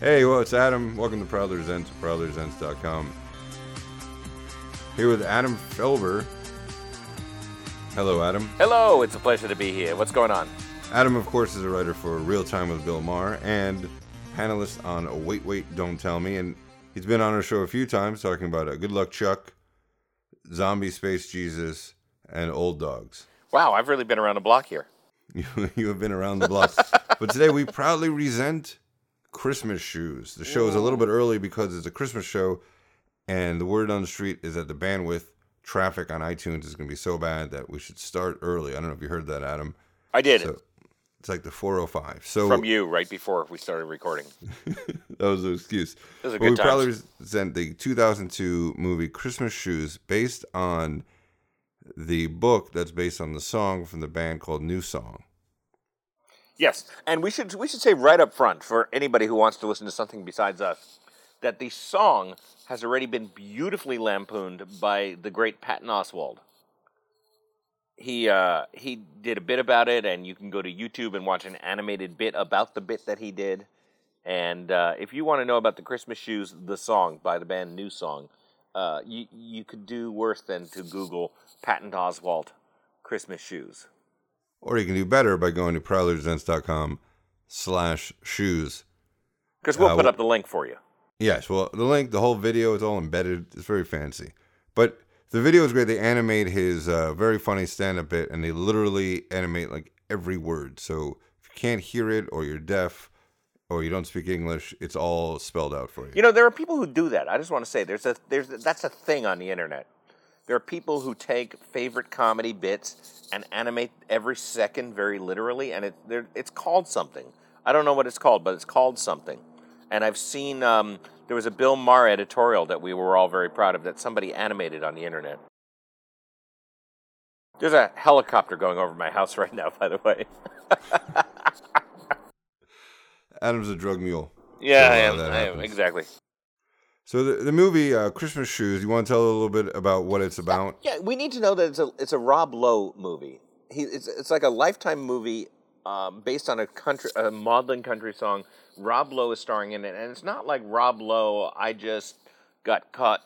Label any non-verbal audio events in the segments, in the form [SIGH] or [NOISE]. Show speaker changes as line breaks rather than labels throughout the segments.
Hey, well, it's Adam. Welcome to Proudly Resents, proudlyresents.com. Here with Adam Felber. Hello, Adam.
Hello, it's a pleasure to be here. What's going on?
Adam, of course, is a writer for Real Time with Bill Maher and panelist on Wait, Wait, Don't Tell Me. And he's been on our show a few times talking about uh, Good Luck Chuck, Zombie Space Jesus, and Old Dogs.
Wow, I've really been around the block here. [LAUGHS]
You, you have been around the block. [LAUGHS] but today we proudly resent Christmas shoes. The show is a little bit early because it's a Christmas show, and the word on the street is that the bandwidth traffic on iTunes is going to be so bad that we should start early. I don't know if you heard that, Adam.
I did
So it's like the 405. So
from you right before we started recording. [LAUGHS]
that was the excuse.
Those are
But we
good
probably
times.
resent the 2002 movie Christmas Shoes based on the book that's based on the song from the band called New Song.
Yes, and we should we should say right up front for anybody who wants to listen to something besides us that the song has already been beautifully lampooned by the great Patton Oswalt. He uh, he did a bit about it, and you can go to YouTube and watch an animated bit about the bit that he did. And uh, if you want to know about the Christmas shoes, the song by the band New Song, uh, you you could do worse than to Google Patton Oswalt Christmas shoes.
Or you can do better by going to proudlyresents.com slash shoes.
Because we'll
Uh,
put up the link for you.
Yes, well, the link, the whole video, is all embedded. It's very fancy. But the video is great. They animate his uh, very funny stand up bit, and they literally animate like every word. So if you can't hear it, or you're deaf, or you don't speak English, it's all spelled out for you.
You know, there are people who do that. I just want to say there's a there's that's a thing on the internet. There are people who take favorite comedy bits and animate every second very literally, and it it's called something. I don't know what it's called, but it's called something. And I've seen um, there was a Bill Maher editorial that we were all very proud of that somebody animated on the internet. There's a helicopter going over my house [LAUGHS] right now, by the way.
Adam's a drug mule.
Yeah,
So,
I
uh,
am.
that
I am exactly.
So the, the movie uh, Christmas Shoes, you want to tell a little bit about what it's about?
Yeah, we need to know that it's a it's a Rob Lowe movie. He it's it's like a lifetime movie um, based on a country a maudlin country song. Rob Lowe is starring in it, and it's not like Rob Lowe. I just got caught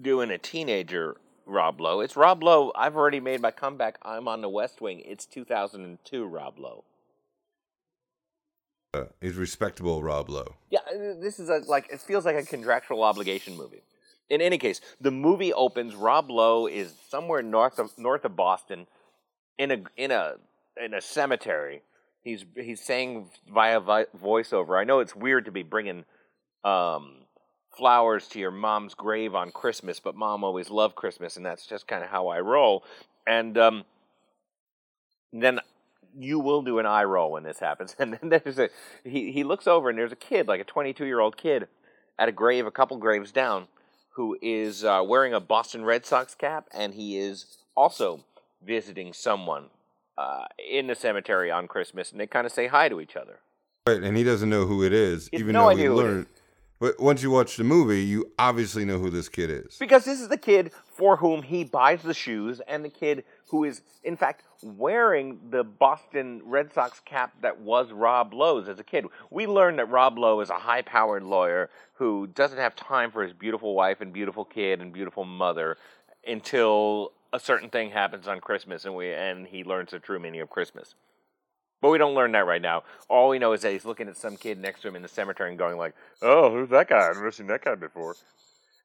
doing a teenager Rob Lowe. It's Rob Lowe. I've already made my comeback. I'm on the West Wing. It's 2002 Rob Lowe.
Uh, he's respectable, Rob Lowe.
Yeah, uh, this is a, like it feels like a contractual obligation movie. In any case, the movie opens. Rob Lowe is somewhere north of north of Boston, in a in a in a cemetery. He's he's saying via vi- voiceover. I know it's weird to be bringing um, flowers to your mom's grave on Christmas, but mom always loved Christmas, and that's just kind of how I roll. And um, then you will do an eye roll when this happens. [LAUGHS] And then there's a he he looks over and there's a kid, like a 22 year old kid, at a grave, a couple graves down, who is uh, wearing a Boston Red Sox cap, and he is also visiting someone uh, in the cemetery on Christmas, and they kind of say hi to each other.
Right, and he doesn't know who it is, even
no
though he
who it
learned. But once you watch the movie, you obviously know who this kid is.
Because this is the kid for whom he buys the shoes, and the kid who is, in fact, wearing the Boston Red Sox cap that was Rob Lowe's as a kid. We learned that Rob Lowe is a high powered lawyer who doesn't have time for his beautiful wife and beautiful kid and beautiful mother until a certain thing happens on Christmas and we and he learns the true meaning of Christmas. But we don't learn that right now. All we know is that he's looking at some kid next to him in the cemetery and going like, "Oh, who's that guy? I've never seen that guy before."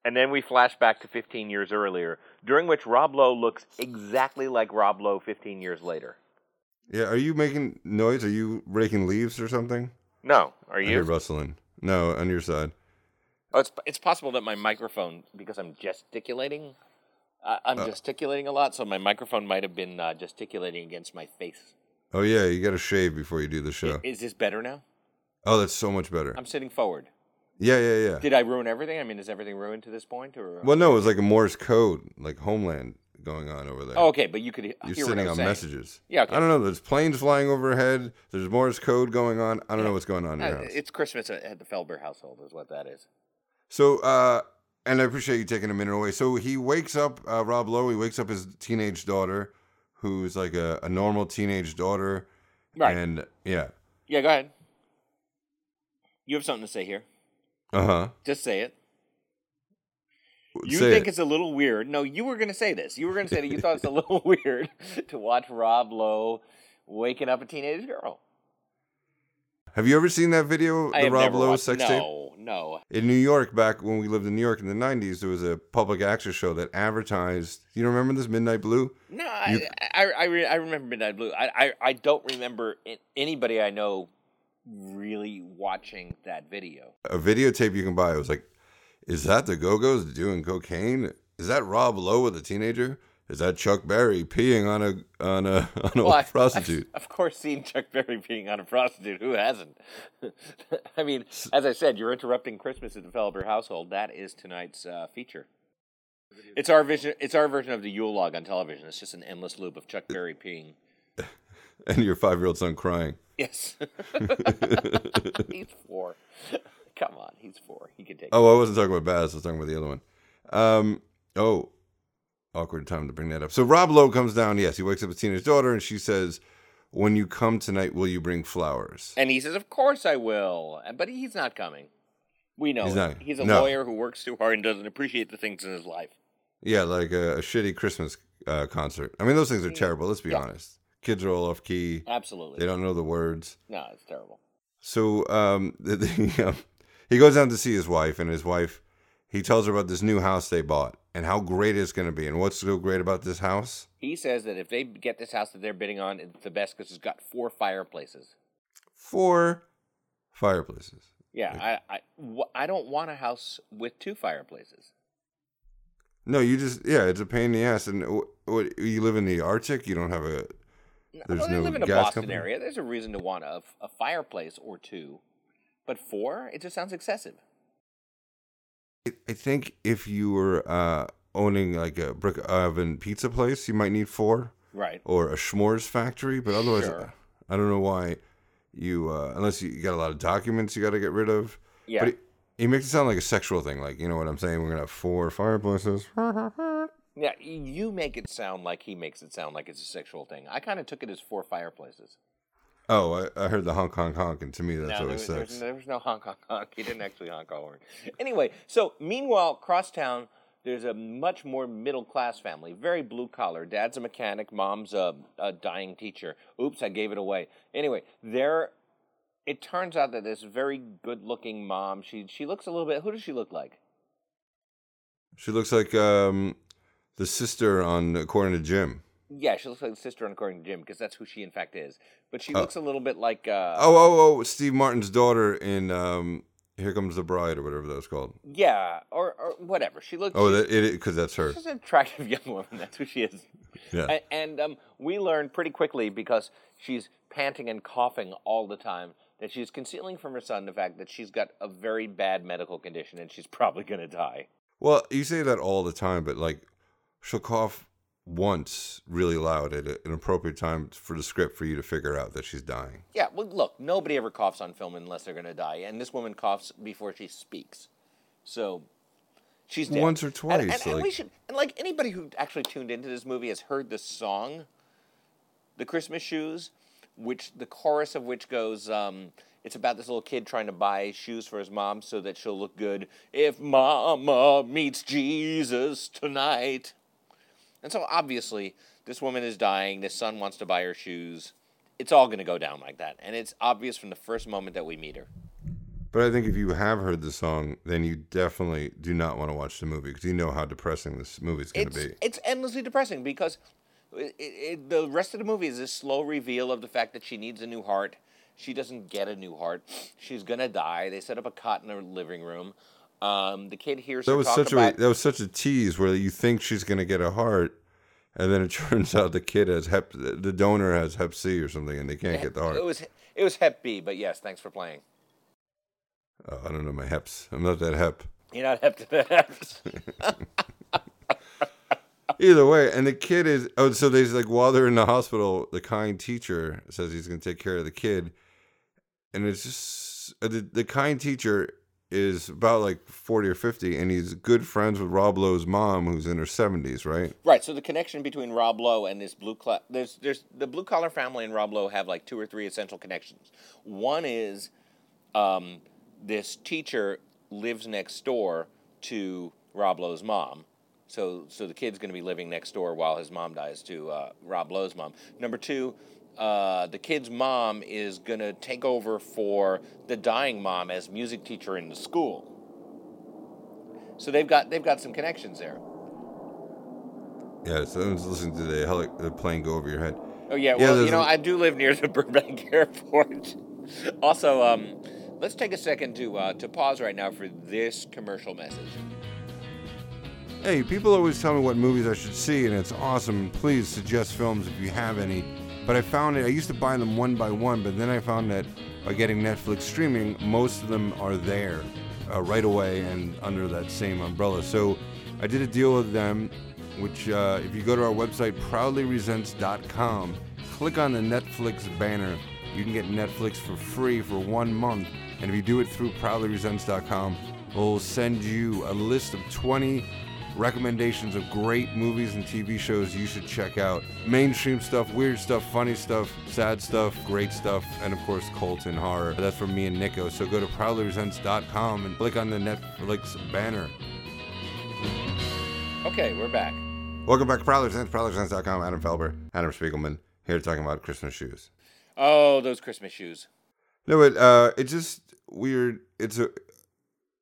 And then we flash back to 15 years earlier, during which Rob Lowe looks exactly like Rob Lowe 15 years later.
Yeah, are you making noise? Are you raking leaves or something?
No, are
I hear
you?
rustling. No, on your side.
Oh, it's it's possible that my microphone, because I'm gesticulating, uh, I'm gesticulating a lot, so my microphone might have been uh, gesticulating against my face.
Oh yeah, you got to shave before you do the show.
Is this better now?
Oh, that's so much better.
I'm sitting forward.
Yeah, yeah, yeah.
Did I ruin everything? I mean, is everything ruined to this point, or?
Well, no, it was like a Morse code, like Homeland going on over there.
Oh, okay, but you could he-
You're
hear what
sitting on
saying.
messages.
Yeah, okay.
I don't know. There's planes flying overhead. There's Morse code going on. I don't know what's going on in
Uh,
house.
it's Christmas at at the Felber household, is what that is.
So, uh, and I appreciate you taking a minute away. So he wakes up, uh, Rob Lowe. He wakes up his teenage daughter, who's like a, a normal teenage daughter,
Right.
and yeah.
Yeah, go ahead. You have something to say here.
Uh huh.
Just say it. You
Say
think
it.
it's a little weird. No, you were going to say this. You were going to say that you thought it's a [LAUGHS] little weird [LAUGHS] to watch Rob Lowe waking up a teenage girl.
Have you ever seen that video,
I
the Rob Lowe
watched-
sex tape?
No, no.
In New York, back when we lived in New York in the '90s, there was a public access show that advertised. You don't remember this Midnight Blue?
No,
You-
I, I, I, re- I remember Midnight Blue. I, I, I don't remember anybody I know really watching that video.
A videotape you can buy. It was like, is that the Go Go's doing cocaine? Is that Rob Lowe with a teenager? Is that Chuck Berry peeing on a on a [LAUGHS] on a
Well, I-
prostitute?
I've, of course, seen Chuck Berry peeing on a prostitute. Who hasn't? [LAUGHS] I mean, as I said, you're interrupting Christmas at the Developer household. That is tonight's uh, feature. It's our vision. It's our version of the Yule log on television. It's just an endless loop of Chuck Berry peeing. [LAUGHS]
and your five year old son crying.
Yes, he's four. Come on, he's four. He can take.
Oh, I wasn't talking about Baz. I was talking about the other one. Um, oh, awkward time to bring that up. So Rob Lowe comes down. Yes, he wakes up his teenage daughter, and she says, "When you come tonight, will you bring flowers?"
And he says, "Of course I will," but he's not coming. We know
He's not-
He's a
no.
lawyer who works too hard and doesn't appreciate the things in his life.
Yeah, like a, a shitty Christmas uh, concert. I mean, those things are terrible. Let's be
Yeah.
honest. Kids are all off key.
Absolutely.
They don't know the words.
No, it's terrible.
So um, [LAUGHS] the, the, um, he goes down to see his wife, and his wife, he tells her about this new house they bought and how great it's going to be. And what's so great about this house?
He says that if they get this house that they're bidding on, it's the best because it's got four fireplaces.
Four fireplaces.
Yeah, I, I, I don't want a house with two fireplaces.
No, you just yeah, it's a pain in the ass. And you live in the Arctic? You don't have a There's
well, they
no
live in a Boston
company?
area. There's a reason to want a, a fireplace or two, but four, it just sounds excessive.
I- think if you were uh, owning like a brick oven pizza place, you might need four,
Right.
or a s'mores factory. But otherwise,
Sure.
I don't know why you uh, unless you got a lot of documents you got to get rid of.
Yeah.
But he, he makes it sound like a sexual thing. Like you know what I'm saying? We're gonna have four fireplaces. [LAUGHS]
Yeah, you make it sound like he makes it sound like it's a sexual thing. I kind of took it as four fireplaces.
Oh, I, I heard the honk honk honk, and to me that's
no, there
always
was, there, was,
sex.
there was no honk honk honk. He didn't actually honk a horn. Anyway, so meanwhile, crosstown, there's a much more middle class family, very blue collar. Dad's a mechanic, mom's a, a dying teacher. Oops, I gave it away. Anyway, there. It turns out that this very good looking mom, she she looks a little bit. Who does she look like?
She looks like um, the sister on According to Jim.
Yeah, she looks like the sister on According to Jim because that's who she in fact is. But she
Oh.
looks a little bit like. Uh,
Oh, oh, oh! Steve Martin's daughter in um, Here Comes the Bride or whatever that was called.
Yeah, or, or whatever. She looks.
Oh, that it because that's her.
She's an attractive [LAUGHS] young woman. That's who she is.
Yeah.
And, and um, we learn pretty quickly because she's panting and coughing all the time that she's concealing from her son the fact that she's got a very bad medical condition and she's probably going to die.
Well, you say that all the time, but like she'll cough once really loud at an appropriate time for the script for you to figure out that she's dying.
Yeah, well, look, nobody ever coughs on film unless they're going to die, and this woman coughs before she speaks. So she's dead.
Once or
And-
twice,
And, and we
like-
should, and like anybody who actually tuned into this movie has heard the song, "The Christmas Shoes," which the chorus of which goes, um, "It's about this little kid trying to buy shoes for his mom so that she'll look good if Mama meets Jesus tonight." And so obviously, this woman is dying. This son wants to buy her shoes. It's all going to go down like that, and it's obvious from the first moment that we meet her.
But I think if you have heard the song, then you definitely do not want to watch the movie because you know how depressing this movie is going to be.
it's endlessly depressing because it, it, the rest of the movie is this slow reveal of the fact that she needs a new heart. She doesn't get a new heart. She's gonna die. They set up a cot in her living room. Um, the kid hears
That was such
about.
a that was such a tease where you think she's going to get a heart, and then it [LAUGHS] turns out the kid has hep the donor has Hep C or something, and they can't get the heart.
It was it was Hep B, but yes, thanks for playing.
Oh, I don't know my Heps. I'm not that Hep.
You're not Hep to the Heps. [LAUGHS]
Either way, and the kid is oh, so there's like while they're in the hospital, the kind teacher says he's going to take care of the kid, and it's just uh, the, the kind teacher is about like forty or fifty, and he's good friends with Rob Lowe's mom, who's in her seventies, right?
Right. So the connection between Rob Lowe and this blue collar there's there's the blue collar family and Rob Lowe have like two or three essential connections. One is um, this teacher lives next door to Rob Lowe's mom. So, so the kid's going to be living next door while his mom dies to uh, Rob Lowe's mom. Number two, uh, the kid's mom is going to take over for the dying mom as music teacher in the school. So they've got they've got some connections there.
Yeah, someone's listening to the, heli- the plane go over your head.
Oh yeah,
Yeah,
well you know
a-
I do live near the [LAUGHS] Burbank Airport. [LAUGHS] also, um, let's take a second to uh, to pause right now for this commercial message.
Hey, people always tell me what movies I should see, and it's awesome. Please suggest films if you have any. But I found it, I used to buy them one by one, but then I found that by getting Netflix streaming, most of them are there uh, right away and under that same umbrella. So I did a deal with them, which uh, if you go to our website, proudlyresents.com, click on the Netflix banner. You can get Netflix for free for one month. And if you do it through proudlyresents.com, we'll send you a list of 20 recommendations of great movies and TV shows you should check out. Mainstream stuff, weird stuff, funny stuff, sad stuff, great stuff, and of course cult and horror. That's from me and Nico. So go to proudlyresents.com and click on the Netflix banner.
Okay, we're back.
Welcome back to Proudly Resents, proudlyresents.com. Adam Felber, Adam Spiegelman, here talking about Christmas shoes.
Oh, those Christmas shoes.
No, but uh, it's just weird. It's a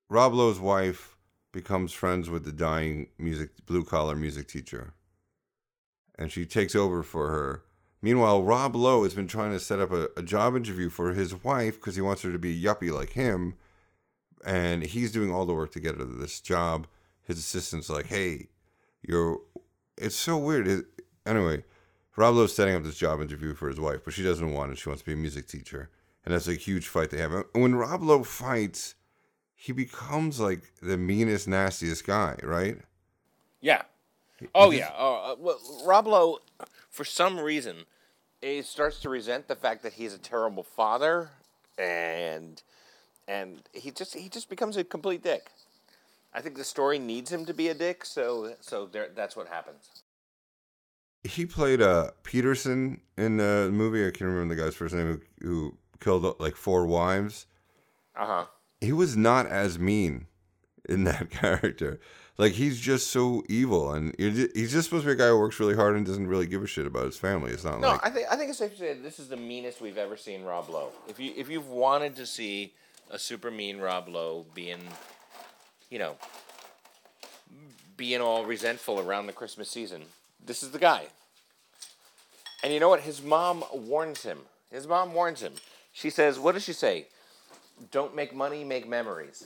Rob Lowe's wife becomes friends with the dying music blue collar music teacher, and she takes over for her. Meanwhile, Rob Lowe has been trying to set up a, a job interview for his wife because he wants her to be yuppie like him, and he's doing all the work to get her this job. His assistant's like, "Hey, you're." It's so weird. It, anyway, Rob Lowe's setting up this job interview for his wife, but she doesn't want it. She wants to be a music teacher, and that's a huge fight they have. And when Rob Lowe fights, he becomes like the meanest, nastiest guy, right?
Yeah. Oh yeah. Oh, uh, well, Rob Lowe, for some reason, he starts to resent the fact that he's a terrible father, and and he just he just becomes a complete dick. I think the story needs him to be a dick, so so there, that's what happens.
He played uh, Peterson in the movie. I can't remember the guy's first name who, who killed like four wives.
Uh huh.
He was not as mean in [LAUGHS] that character. Like he's just so evil, and he's just supposed to be a guy who works really hard and doesn't really give a shit about his family. It's not
No,
like
I think I think it's safe to say this is the meanest we've ever seen Rob Lowe. If you if you've wanted to see a super mean Rob Lowe being, you know, being all resentful around the Christmas season, this is the guy. And you know what? His mom warns him. His mom warns him. She says, "What does she say? Don't make money, make memories."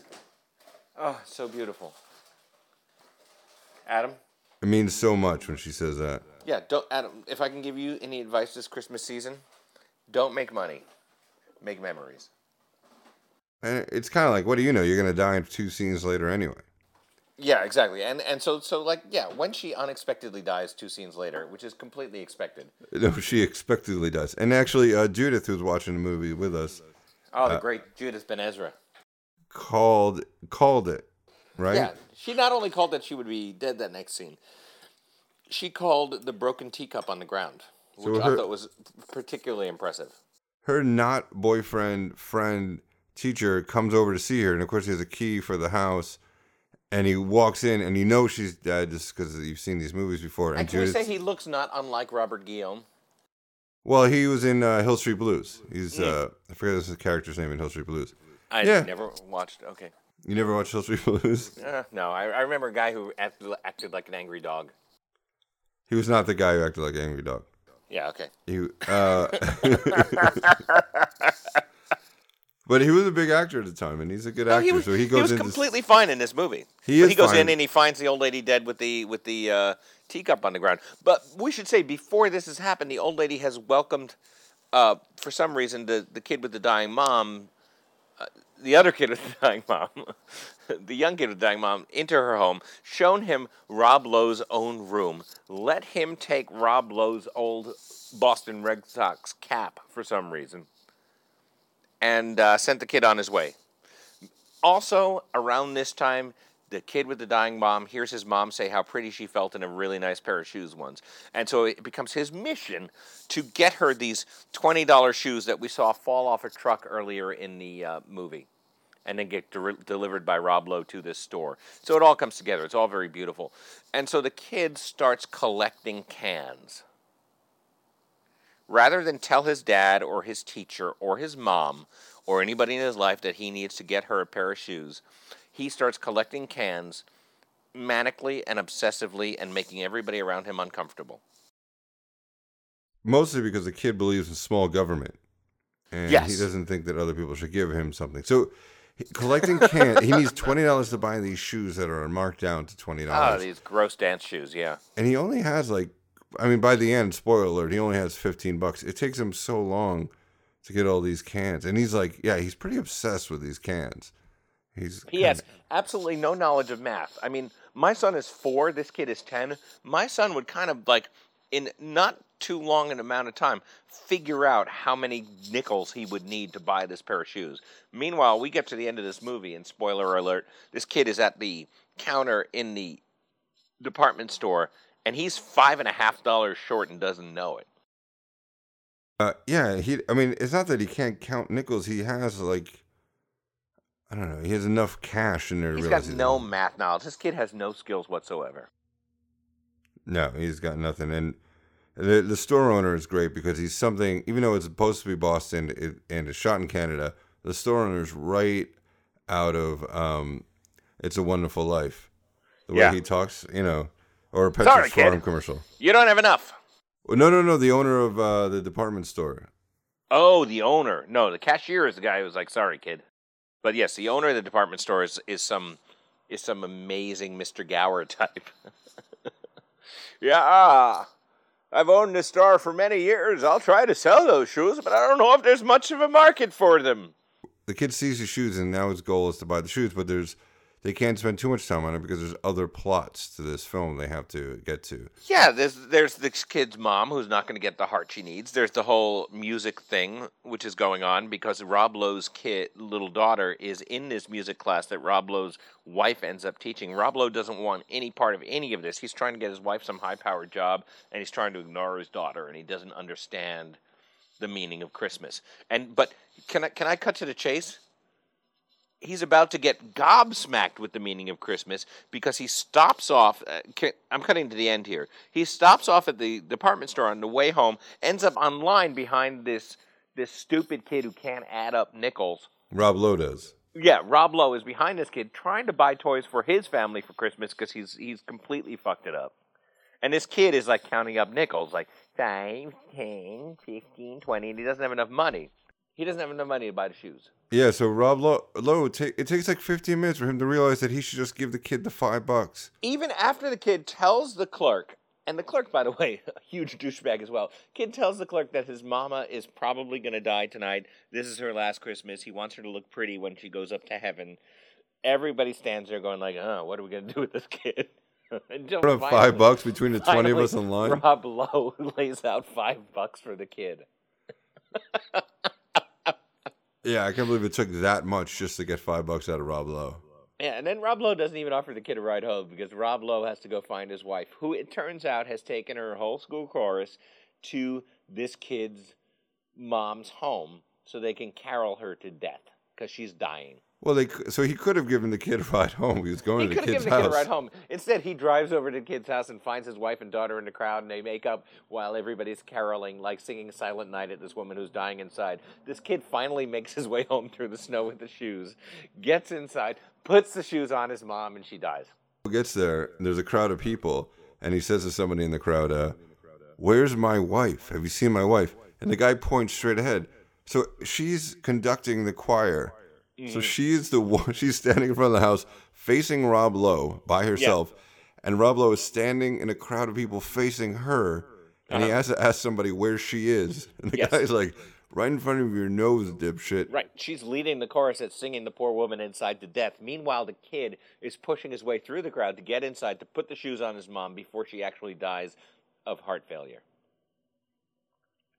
Oh, so beautiful. Adam.
it means so much when she says that.
Yeah, don't Adam. If I can give you any advice this Christmas season, don't make money, make memories.
And it's kind of like, what do you know? You're gonna die two scenes later anyway.
Yeah, exactly. And and so so like yeah, when she unexpectedly dies two scenes later, which is completely expected. [LAUGHS]
No, she expectedly does. And actually, uh, Judith, who's watching the movie with us,
Oh, the uh, great Judith Ben Ezra.
called called it, right?
Yeah, she not only called that she would be dead that next scene, she called the broken teacup on the ground, which
So
I thought was particularly impressive.
Her not boyfriend friend teacher comes over to see her, and of course he has a key for the house, and he walks in, and you know she's dead just because you've seen these movies before. And,
And can we say he looks not unlike Robert Guillaume?
Well, he was in uh, Hill Street Blues. He's
Mm.
uh, I forget his character's name in Hill Street Blues.
I
Yeah.
never watched. Okay.
You never watched Hill Street [LAUGHS] Blues?
Uh, no, I, I remember a guy who acted, acted like an angry dog.
He was not the guy who acted like an angry dog.
Yeah, okay.
He, uh, [LAUGHS] [LAUGHS] but he was a big actor at the time, and he's a good
No,
actor.
he was,
so he goes.
he was
into
completely fine in this movie.
He
But
is
he goes
fine.
in and he finds the old lady dead with the with the uh, teacup on the ground. But we should say before this has happened, the old lady has welcomed, uh, for some reason, the the kid with the dying mom, uh, the other kid with the [LAUGHS] dying mom, the young kid with the dying mom, into her home, shown him Rob Lowe's own room, let him take Rob Lowe's old Boston Red Sox cap for some reason, and uh, sent the kid on his way. Also, around this time, the kid with the dying mom hears his mom say how pretty she felt in a really nice pair of shoes once. And so it becomes his mission to get her these $20 shoes that we saw fall off a truck earlier in the uh, movie. and then get de- delivered by Rob Lowe to this store. So it all comes together. It's all very beautiful. And so the kid starts collecting cans. Rather than tell his dad or his teacher or his mom or anybody in his life that he needs to get her a pair of shoes, he starts collecting cans manically and obsessively and making everybody around him uncomfortable.
Mostly because the kid believes in small government, and
Yes.
he doesn't think that other people should give him something. So, collecting can he needs [LAUGHS] twenty dollars to buy these shoes that are marked down to twenty
Oh,
dollars, Oh,
these gross dance shoes, yeah.
and he only has like, I mean, by the end, spoiler alert, he only has fifteen bucks. It takes him so long to get all these cans, and he's like, yeah, he's pretty obsessed with these cans. He's
He has absolutely no knowledge of math. I mean, my son is four, this kid is 10. My son would kind of like, in not too long an amount of time, figure out how many nickels he would need to buy this pair of shoes. Meanwhile, we get to the end of this movie, and spoiler alert, this kid is at the counter in the department store, and he's five and a half dollars short and doesn't know it.
Uh, yeah, he. I mean, it's not that he can't count nickels. He has like, I don't know. He has enough cash in there.
He's got no math knowledge. This kid has no skills whatsoever.
No, he's got nothing. And the the store owner is great because he's something. Even though it's supposed to be Boston it, and it's shot in Canada, the store owner is right out of um, "It's a Wonderful Life." The way
Yeah.
he talks, you know, or a Petrus
Sorry, kid.
Commercial.
You don't have enough.
No, no, no. The owner of uh, the department store.
Oh, the owner. No, the cashier is the guy who's like, "Sorry, kid." But yes, the owner of the department store is, is some is some amazing Mr. Gower [LAUGHS] type. yeah, I've owned this store for many years. I'll try to sell those shoes, but I don't know if there's much of a market for them.
The kid sees the shoes, and now his goal is to buy the shoes. But there's they can't spend too much time on it because there's other plots to this film they have to get to.
Yeah, there's there's this kid's mom who's not going to get the heart she needs. There's the whole music thing which is going on because Rob Lowe's kid, little daughter, is in this music class that Rob Lowe's wife ends up teaching. Rob Lowe doesn't want any part of any of this. He's trying to get his wife some high-powered job, and he's trying to ignore his daughter, and he doesn't understand the meaning of Christmas. And but can I can I cut to the chase? He's about to get gobsmacked with the meaning of Christmas because he stops off. Uh, I'm cutting to the end here. He stops off at the department store on the way home, ends up online behind this this stupid kid who can't add up nickels.
Rob Lowe does.
Yeah, Rob Lowe is behind this kid trying to buy toys for his family for Christmas because he's he's completely fucked it up. And this kid is like counting up nickels, like 5, 10, 15, 20, and he doesn't have enough money. He doesn't have enough money to buy the shoes.
Yeah, so Rob Lowe, Lowe it takes like 15 minutes for him to realize that he should just give the kid the five bucks.
even after the kid tells the clerk, and the clerk, by the way, [LAUGHS] a huge douchebag as well. Kid tells the clerk that his mama is probably going to die tonight. This is her last Christmas. He wants her to look pretty when she goes up to heaven. Everybody stands there going like, "Oh, what are we going to do with this kid?" [LAUGHS] Until finally-
five bucks between the 20 of us in line?
Rob Lowe [LAUGHS] lays out five bucks for the kid.
Yeah, I can't believe it took that much just to get five bucks out of Rob Lowe.
Yeah, and then Rob Lowe doesn't even offer the kid a ride home because Rob Lowe has to go find his wife, who it turns out has taken her whole school chorus to this kid's mom's home so they can carol her to death because she's dying.
Well, they so he could have given the kid a ride home. He was going
He
to
could
the
have
kid's
given the
house.
kid a ride home. Instead, he drives over to the kid's house and finds his wife and daughter in the crowd, and they make up while everybody's caroling, like singing Silent Night at this woman who's dying inside. This kid finally makes his way home through the snow with the shoes, gets inside, puts the shoes on his mom, and she dies.
Gets there, and there's a crowd of people, and he says to somebody in the crowd, uh, "Where's my wife? Have you seen my wife?" And the guy points straight ahead. So she's conducting the choir.
Mm-hmm.
So she's the [LAUGHS] one. She's standing in front of the house, facing Rob Lowe by herself, and Rob Lowe is standing in a crowd of people facing her, and he has to ask somebody where she is, [LAUGHS] and the
Uh-huh. Yes.
guy's like, "Right in front of your nose, dipshit."
Right. She's leading the chorus that's singing the poor woman inside to death. Meanwhile, the kid is pushing his way through the crowd to get inside to put the shoes on his mom before she actually dies of heart failure.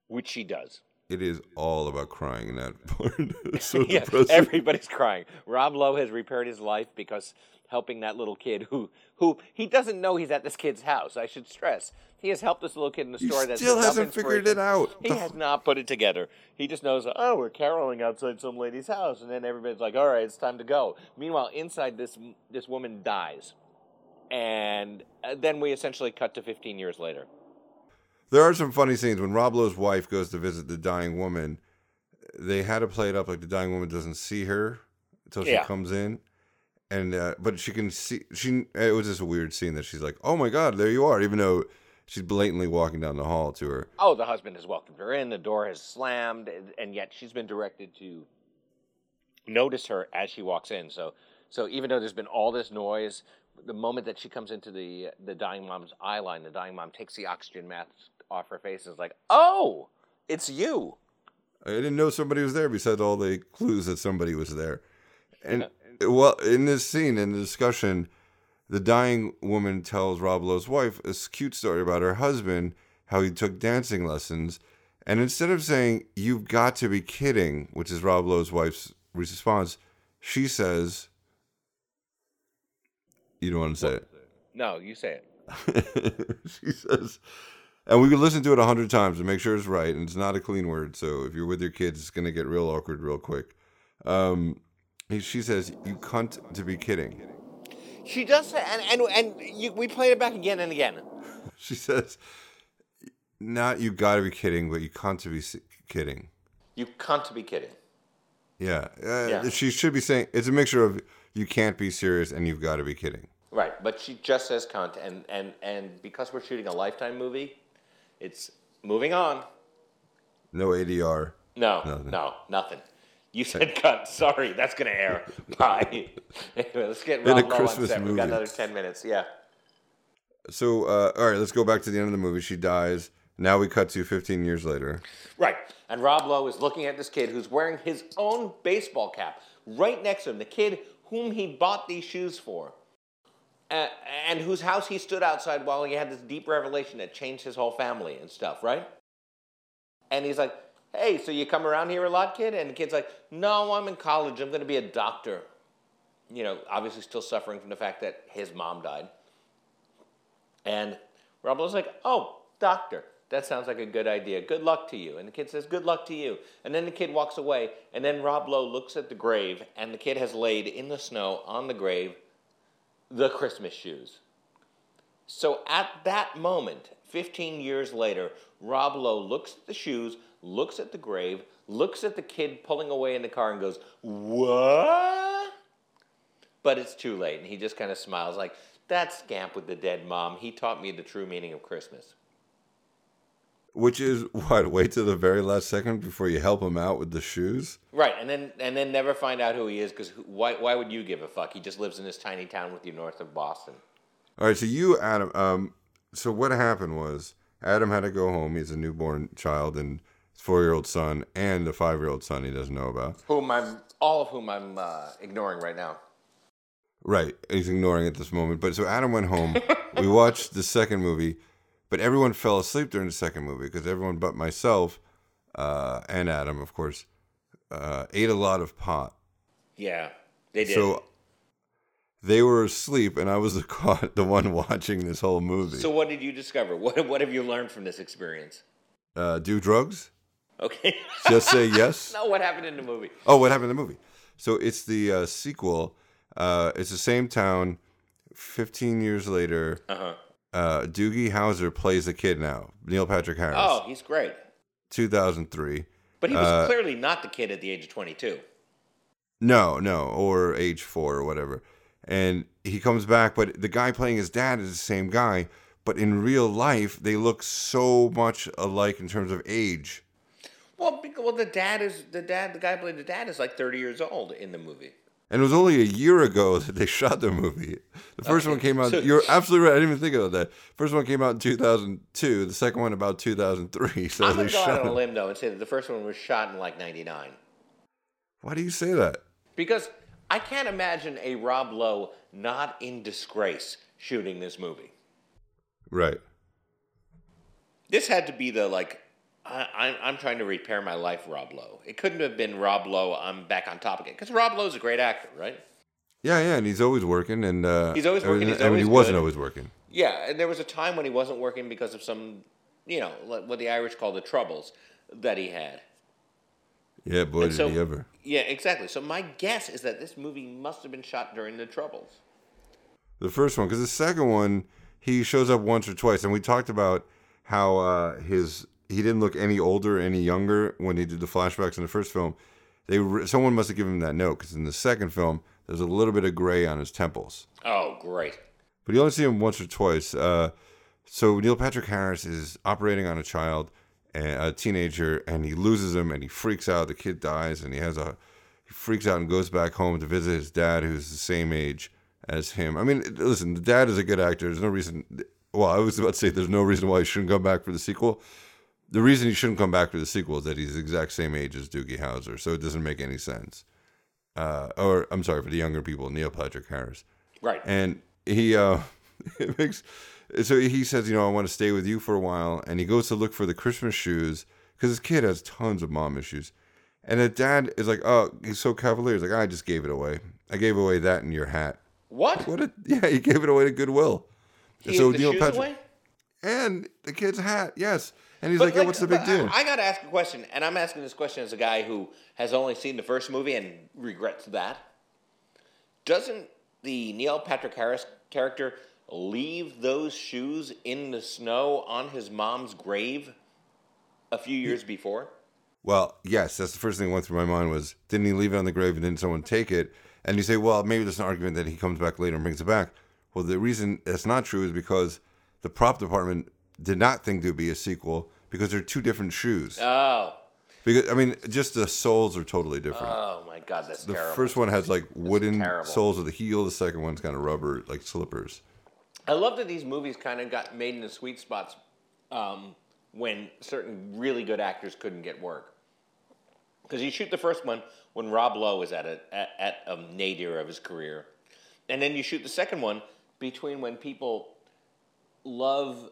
Which she does.
It is all about crying in that [LAUGHS] part. So
yeah,
depressing.
everybody's crying. Rob Lowe has repaired his life because helping that little kid who who he doesn't know he's at this kid's house. I should stress. He has helped this little kid in the
He
store that's
still hasn't figured it out.
He has not put it together. He just knows, oh, we're caroling outside some lady's house, and then everybody's like, all right, it's time to go. Meanwhile, inside this this woman dies, and uh, then we essentially cut to 15 years later.
There are some funny scenes when Rob Lowe's wife goes to visit the dying woman. They had to play it up like the dying woman doesn't see her until she
Yeah.
comes in, and uh, but she can see. She it was just a weird scene that she's like, "Oh my god, there you are," even though she's blatantly walking down the hall to her.
Oh, the husband has welcomed her in. The door has slammed, and- and yet she's been directed to notice her as she walks in. So, so even though there's been all this noise, the moment that she comes into the the dying mom's eye line, the dying mom takes the oxygen mask off her face and is like, "Oh, it's you."
I didn't know somebody was there besides all the clues that somebody was there. And well, in this scene, in the discussion, the dying woman tells Rob Lowe's wife a cute story about her husband, how he took dancing lessons. And instead of saying, You've got to be kidding, which is Rob Lowe's wife's response, she says, You don't want to say it.
No, you say it. [LAUGHS]
she says, and we could listen to it a hundred times to make sure it's right, and it's not a clean word. So if you're with your kids, it's gonna get real awkward real quick. Um, she says, "You cunt to be kidding."
She does say, and and and you, we played it back again and again. [LAUGHS]
She says, "Not you got to be kidding, but you cunt to be kidding."
You cunt to be kidding.
Yeah, uh,
Yeah.
she should be saying it's a mixture of you can't be serious and you've got to be kidding.
Right, but she just says cunt, and and and because we're shooting a lifetime movie, it's moving on.
No ADR.
No,
Nothing.
no, nothing. You said cut. Sorry, that's gonna air. [LAUGHS] Bye. anyway, let's get
In a
Rob Lowe on
Christmas
set. We've got
movie.
another ten minutes. Yeah.
So, uh, all right, let's go back to the end of the movie. She dies. Now we cut to 15 years later.
Right. And Rob Lowe is looking at this kid who's wearing his own baseball cap right next to him, the kid whom he bought these shoes for, uh, and whose house he stood outside while he had this deep revelation that changed his whole family and stuff, right? And he's like, hey, so you come around here a lot, kid? And the kid's like, no, I'm in college. I'm going to be a doctor. You know, obviously still suffering from the fact that his mom died. And Rob Lowe's like, oh, doctor, that sounds like a good idea. Good luck to you. And the kid says, good luck to you. And then the kid walks away. And then Rob Lowe looks at the grave, and the kid has laid in the snow on the grave the Christmas shoes. So at that moment, 15 years later, Rob Lowe looks at the shoes, looks at the grave, looks at the kid pulling away in the car, and goes, What? But it's too late. And he just kind of smiles, like, That scamp with the dead mom, he taught me the true meaning of Christmas.
Which is [LAUGHS] what? Wait till the very last second before you help him out with the shoes?
Right, and then and then never find out who he is because why, why would you give a fuck? He just lives in this tiny town with you north of Boston.
All right, so you, Adam. Um, so what happened was Adam had to go home. he's a newborn child and his four-year-old son and a five-year-old son he doesn't know about.
Whom I'm, all of whom I'm uh, ignoring right now.
Right, he's ignoring at this moment. But so Adam went home. we watched the second movie, but everyone fell asleep during the second movie because everyone but myself uh, and Adam, of course, uh, ate a lot of pot.
Yeah, they did.
So they were asleep, and I was the [LAUGHS] caught the one watching this whole movie.
So what did you discover? What what have you learned from this experience?
uh, do drugs?
Okay. [LAUGHS]
Just say yes.
no, what happened in the movie?
Oh, what happened in the movie? So it's the uh, sequel. Uh, it's the same town. Fifteen years later,
Uh-huh.
Uh, Doogie Howser plays the kid now. Neil Patrick Harris.
Oh, he's great.
2003.
But he was
Uh,
clearly not the kid at the age of 22.
No, no, or age four or whatever. And he comes back, but the guy playing his dad is the same guy. But in real life, they look so much alike in terms of age.
Well, because, well, the dad is the dad. The guy played the dad is like 30 years old in the movie.
And it was only a year ago [LAUGHS] that they shot the movie. The first one came out.
so-
you're absolutely right. I didn't even think about that. First one came out in 2002. The second one about 2003. So
I'm
they
gonna go
shot.
out on a limb though and say that the first one was shot in like 99.
Why do you say that?
Because I can't imagine a Rob Lowe not in disgrace shooting this movie.
Right.
This had to be the like I, I'm, I'm trying to repair my life, Rob Lowe. It couldn't have been Rob Lowe. I'm back on top again because Rob Lowe's a great actor, right?
Yeah, yeah, and he's always working, and uh,
He's always working, he's
I mean, he wasn't
good.
always working.
Yeah, and there was a time when he wasn't working because of some, you know, what the Irish call the troubles that he had.
Yeah, boy,
And
did
so-
he ever.
Yeah, exactly. So my guess is that this movie must have been shot during the troubles.
The first one, because the second one, he shows up once or twice, and we talked about how uh, his he didn't look any older, any younger when he did the flashbacks in the first film. They re- someone must have given him that note because in the second film, there's a little bit of gray on his temples,
Oh, great.
but you only see him once or twice. Uh, so Neil Patrick Harris is operating on a child, a a teenager, and he loses him, and he freaks out. The kid dies, and he has a he freaks out and goes back home to visit his dad, who's the same age as him. I mean, listen, the dad is a good actor. There's no reason. Well, I was about to say there's no reason why he shouldn't come back for the sequel. The reason he shouldn't come back for the sequel is that he's the exact same age as Doogie Howser, so it doesn't make any sense. Uh, or I'm sorry for the younger people, Neil Patrick Harris
Right.
and he uh [LAUGHS] it makes so he says you know i want to stay with you for a while and he goes to look for the christmas shoes because his kid has tons of mom issues and the dad is like oh he's so cavalier he's like i just gave it away i gave away that in your hat
what?
what a yeah he gave it away to goodwill
He
so
gave the
Neil
shoes
Patrick-
away?
and the kid's hat yes and he's like, yeah what's the big deal
I, I got to ask a question, and I'm asking this question as a guy who has only seen the first movie and regrets that. Doesn't the Neil Patrick Harris character leave those shoes in the snow on his mom's grave a few years before?
Well, yes, that's the first thing that went through my mind was didn't he leave it on the grave and didn't someone take it? And you say, well, maybe there's an argument that he comes back later and brings it back. Well, the reason that's not true is because the prop department did not think there'd be a sequel because they're two different shoes.
Oh,
Because I mean, just the soles are totally different.
oh my God, that's
the
terrible.
first one has like wooden soles of the heel. The second one's kind of rubber, like slippers.
I love that these movies kind of got made in the sweet spots um, when certain really good actors couldn't get work. Because you shoot the first one when Rob Lowe is at a at, at a nadir of his career, and then you shoot the second one between when people love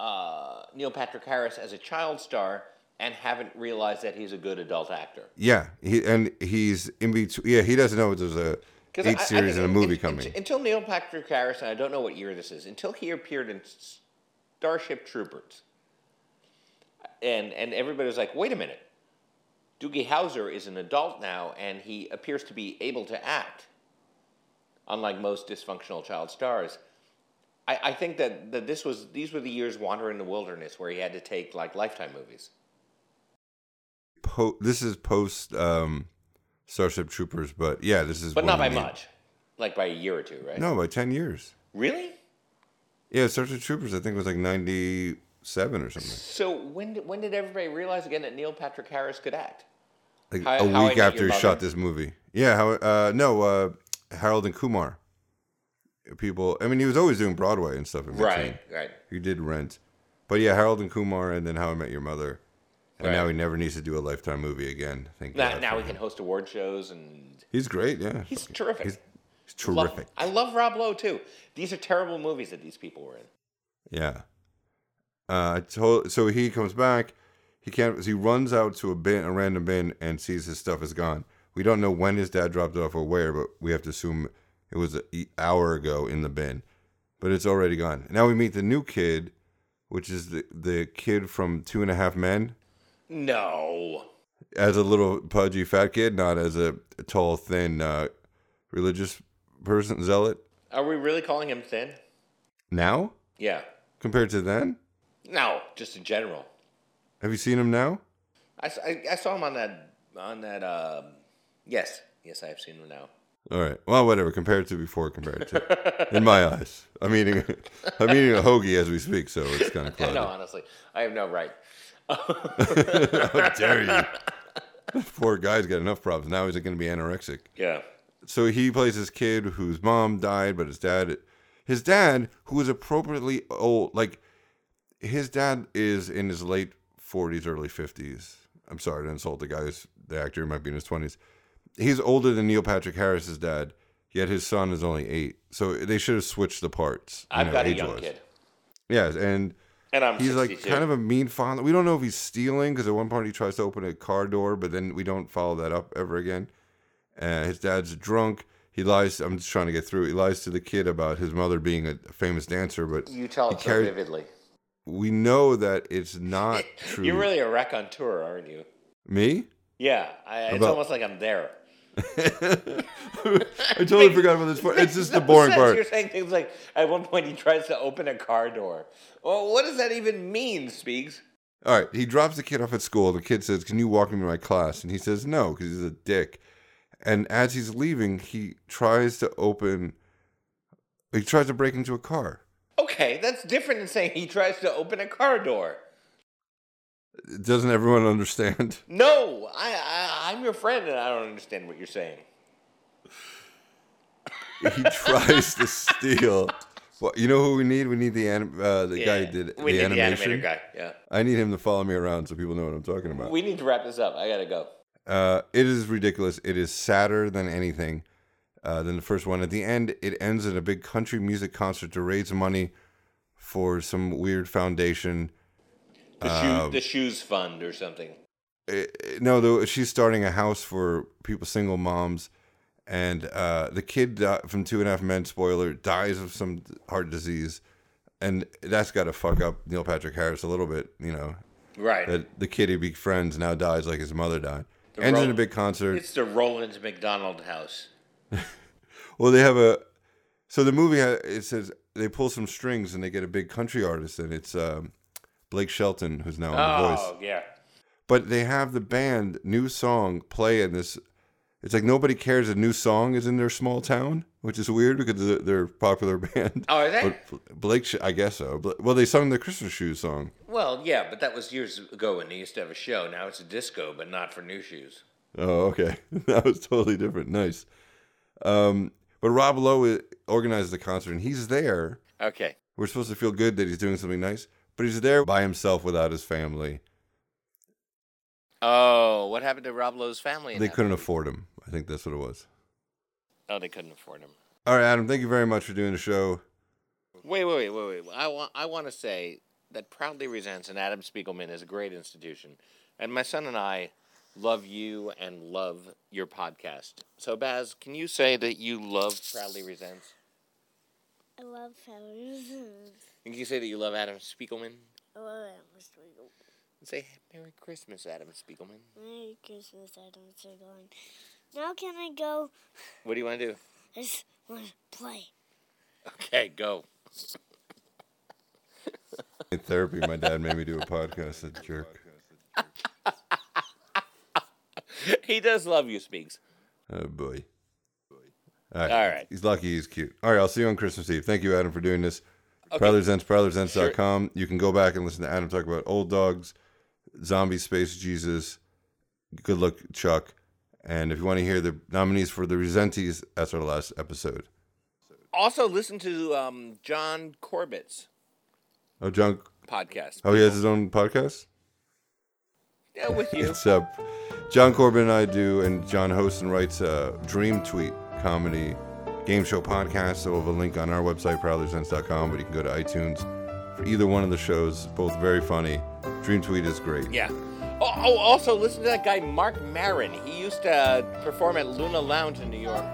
uh, Neil Patrick Harris as a child star and haven't realized that he's a good adult actor.
Yeah, he and he's in between. Yeah, he doesn't know there's a eight
I- I
series and a movie coming.
Until Neil Patrick Harris, and I don't know what year this is, until he appeared in Starship Troopers. And, and everybody was like, wait a minute. Doogie Howser is an adult now, and he appears to be able to act, unlike most dysfunctional child stars. I, I think that, that this was these were the years wandering the wilderness where he had to take like lifetime movies.
po- this is post um, Starship Troopers, but yeah, this is.
But not by much. Like by a year or two, right?
No, by ten years.
Really?
Yeah, Starship Troopers, I think was like ninety seven or something.
So when did, when did everybody realize again that Neil Patrick Harris could act?
Like
How-
a week after he shot this movie. Yeah, how? Uh, no, uh, Harold and Kumar. People, I mean, he was always doing Broadway and stuff. In.
Right, right.
He did Rent, but yeah, Harold and Kumar, and then How I Met Your Mother, and
Right.
now he never needs to do a Lifetime movie again. Thank
Now,
God
now he
him.
can host award shows and
He's great. Yeah,
he's terrific.
He's, he's
Love-
terrific.
I love Rob Lowe too. These are terrible movies that these people were in.
Yeah. Uh, I told so he comes back. He can't. He runs out to a bin, a random bin, and sees his stuff is gone. We don't know when his dad dropped it off or where, but we have to assume it was an hour ago in the bin. But it's already gone. Now we meet the new kid, which is the the kid from Two and a Half Men,
No.
as a little pudgy fat kid, not as a tall, thin, uh, religious person zealot.
Are we really calling him thin?
Now
Yeah.
compared to then,
No, just in general.
have you seen him now?
I I saw him on that on that. Um, yes, yes, I have seen him now.
All right. Well, whatever. Compared to before, compared to in my [LAUGHS] eyes, I'm eating I'm eating a hoagie as we speak, so it's kind [LAUGHS] of cloudy.
No, honestly, I have no right. [LAUGHS]
How dare you? Poor guy's got enough problems. Now he's going to be anorexic.
Yeah.
So he plays this kid whose mom died, but his dad, his dad, who is appropriately old, like his dad is in his late 40s, early 50s. I'm sorry to insult the guy who's the actor, might be in his 20s. He's older than Neil Patrick Harris's dad, yet his son is only eight. So they should have switched the parts.
I've
know,
got a young kid.
Yes, and
And I'm
he's
62.
like kind of a mean father. We don't know if he's stealing because at one point he tries to open a car door, but then we don't follow that up ever again. Uh, his dad's drunk. He lies. I'm just trying to get through. He lies to the kid about his mother being a famous dancer, but
you tell it so
carries-
vividly.
we know that it's not [LAUGHS] true.
You're really a wreck on tour, aren't you?
Me?
Yeah, I, it's
About-
almost like I'm there. [LAUGHS]
I totally forgot about this part. It's [LAUGHS] just the boring
sense.
part.
You're saying things like, at one point he tries to open a car door. Well, what does that even mean, Speaks?
All right, he drops the kid off at school. The kid says, "Can you walk me to my class?" And he says, "No," because he's a dick. And as he's leaving, he tries to open. He tries to break into a car.
Okay, that's different than saying he tries to open a car door.
Doesn't everyone [LAUGHS] understand?
No, I I'm your friend and I don't understand what you're saying. [LAUGHS]
he tries to steal. Well, you know who we need? We need the anim- uh, the guy who did
we
the
need
animation.
the animator guy. Yeah,
I need him to follow me around so people know what I'm talking about.
we need to wrap this up. I gotta go.
Uh, it is ridiculous. It is sadder than anything uh, than the first one. At the end, it ends in a big country music concert to raise money for some weird foundation.
The shoe, the shoes fund or something.
Eh, eh, no, though she's starting a house for people, single moms, and uh, the kid uh, from Two and a Half Men, spoiler, dies of some heart disease, and that's got to fuck up Neil Patrick Harris a little bit. You know,
Right.
that the kid he befriends now dies like his mother died.
The
Ends in a big concert.
It's the Roland's McDonald house. [LAUGHS]
Well, they have a. So the movie it says they pull some strings and they get a big country artist, and it's um, Blake Shelton who's now on The Voice.
Oh yeah.
But they have the band NewSong play in this. It's like nobody cares a NewSong is in their small town, which is weird because they're, a popular [LAUGHS] band.
Oh, are they?
But Blake, I guess so. Well, they sung the Christmas shoes song.
Well, yeah, but that was years ago when they used to have a show. Now it's a disco, but not for new shoes.
Oh, okay. [LAUGHS] that was totally different. Nice. Um, but Rob Lowe uh, organized the concert, and he's there.
Okay.
We're supposed to feel good that he's doing something nice, but he's there by himself without his family.
Oh, what happened to Rob Lowe's family?
They couldn't
movie?
afford him. I think that's what it was.
Oh, they couldn't afford him.
All right, Adam, thank you very much for doing the show.
Wait, wait, wait, wait, wait. I want, I want to say that Proudly Resents and Adam Spiegelman is a great institution, and my son and I love you and love your podcast. So, Baz, can you say that you love Proudly Resents?
I love Proudly
Resents. can you say that you love Adam Spiegelman?
I love Adam Spiegel.
And say Merry Christmas, Adam Spiegelman.
Merry Christmas, Adam Spiegelman. Now can I go?
What do you want to do?
I just want to play.
Okay, go. [LAUGHS]
In therapy, my dad made me do a podcast. That jerk. [LAUGHS]
he does love you, Speaks.
Oh boy. All right.
All right.
He's lucky. He's cute. All right. I'll see you on Christmas Eve. Thank you, Adam, for doing this.
Okay.
Proudly Resents, proudlyresents.com. You can go back and listen to Adam talk about old dogs, zombie space Jesus, good luck Chuck, and if you want to hear the nominees for the Resentes, that's our last episode.
Also, listen to um, John Corbett's
Oh, John.
podcast.
Oh, he has his own podcast.
Yeah, with you.
It's uh, John Corbett and I do, and John hosts and writes a Dream Tweet comedy game show podcast. So we'll have a link on our website, proudlyresents.com, but you can go to iTunes for either one of the shows. Both very funny. Dream Tweet is great.
Yeah. Oh, oh, also listen to that guy Mark Maron. He used to uh, perform at Luna Lounge in New York.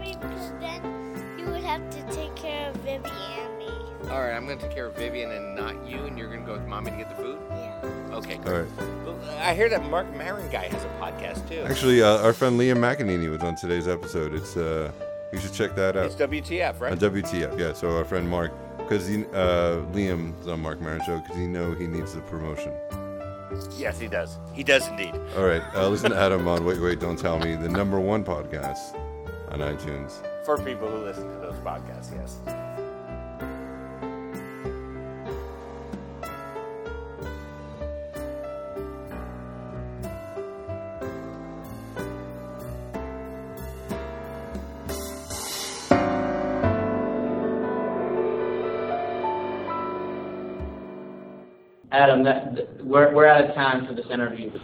Because then you would have to take care of Vivi and me.
All right, I'm gonna take care of Vivian and not you, and you're gonna go with mommy to get the food.
Yeah.
Okay.
All right.
I hear that Mark Maron guy has a podcast too.
Actually, uh, our friend Liam McEneaney was on today's episode. It's uh, you should check that out
it's WTF, right?
on WTF. Yeah. So our friend Mark, because uh, Liam's on Mark Maron show because he know he needs the promotion.
yes, he does. He does indeed.
All right. Uh, listen to Adam on Wait Wait Don't Tell Me, the number one podcast on iTunes.
For people who listen to those podcasts, yes.
Adam, that, th- we're, we're out of time for this interview.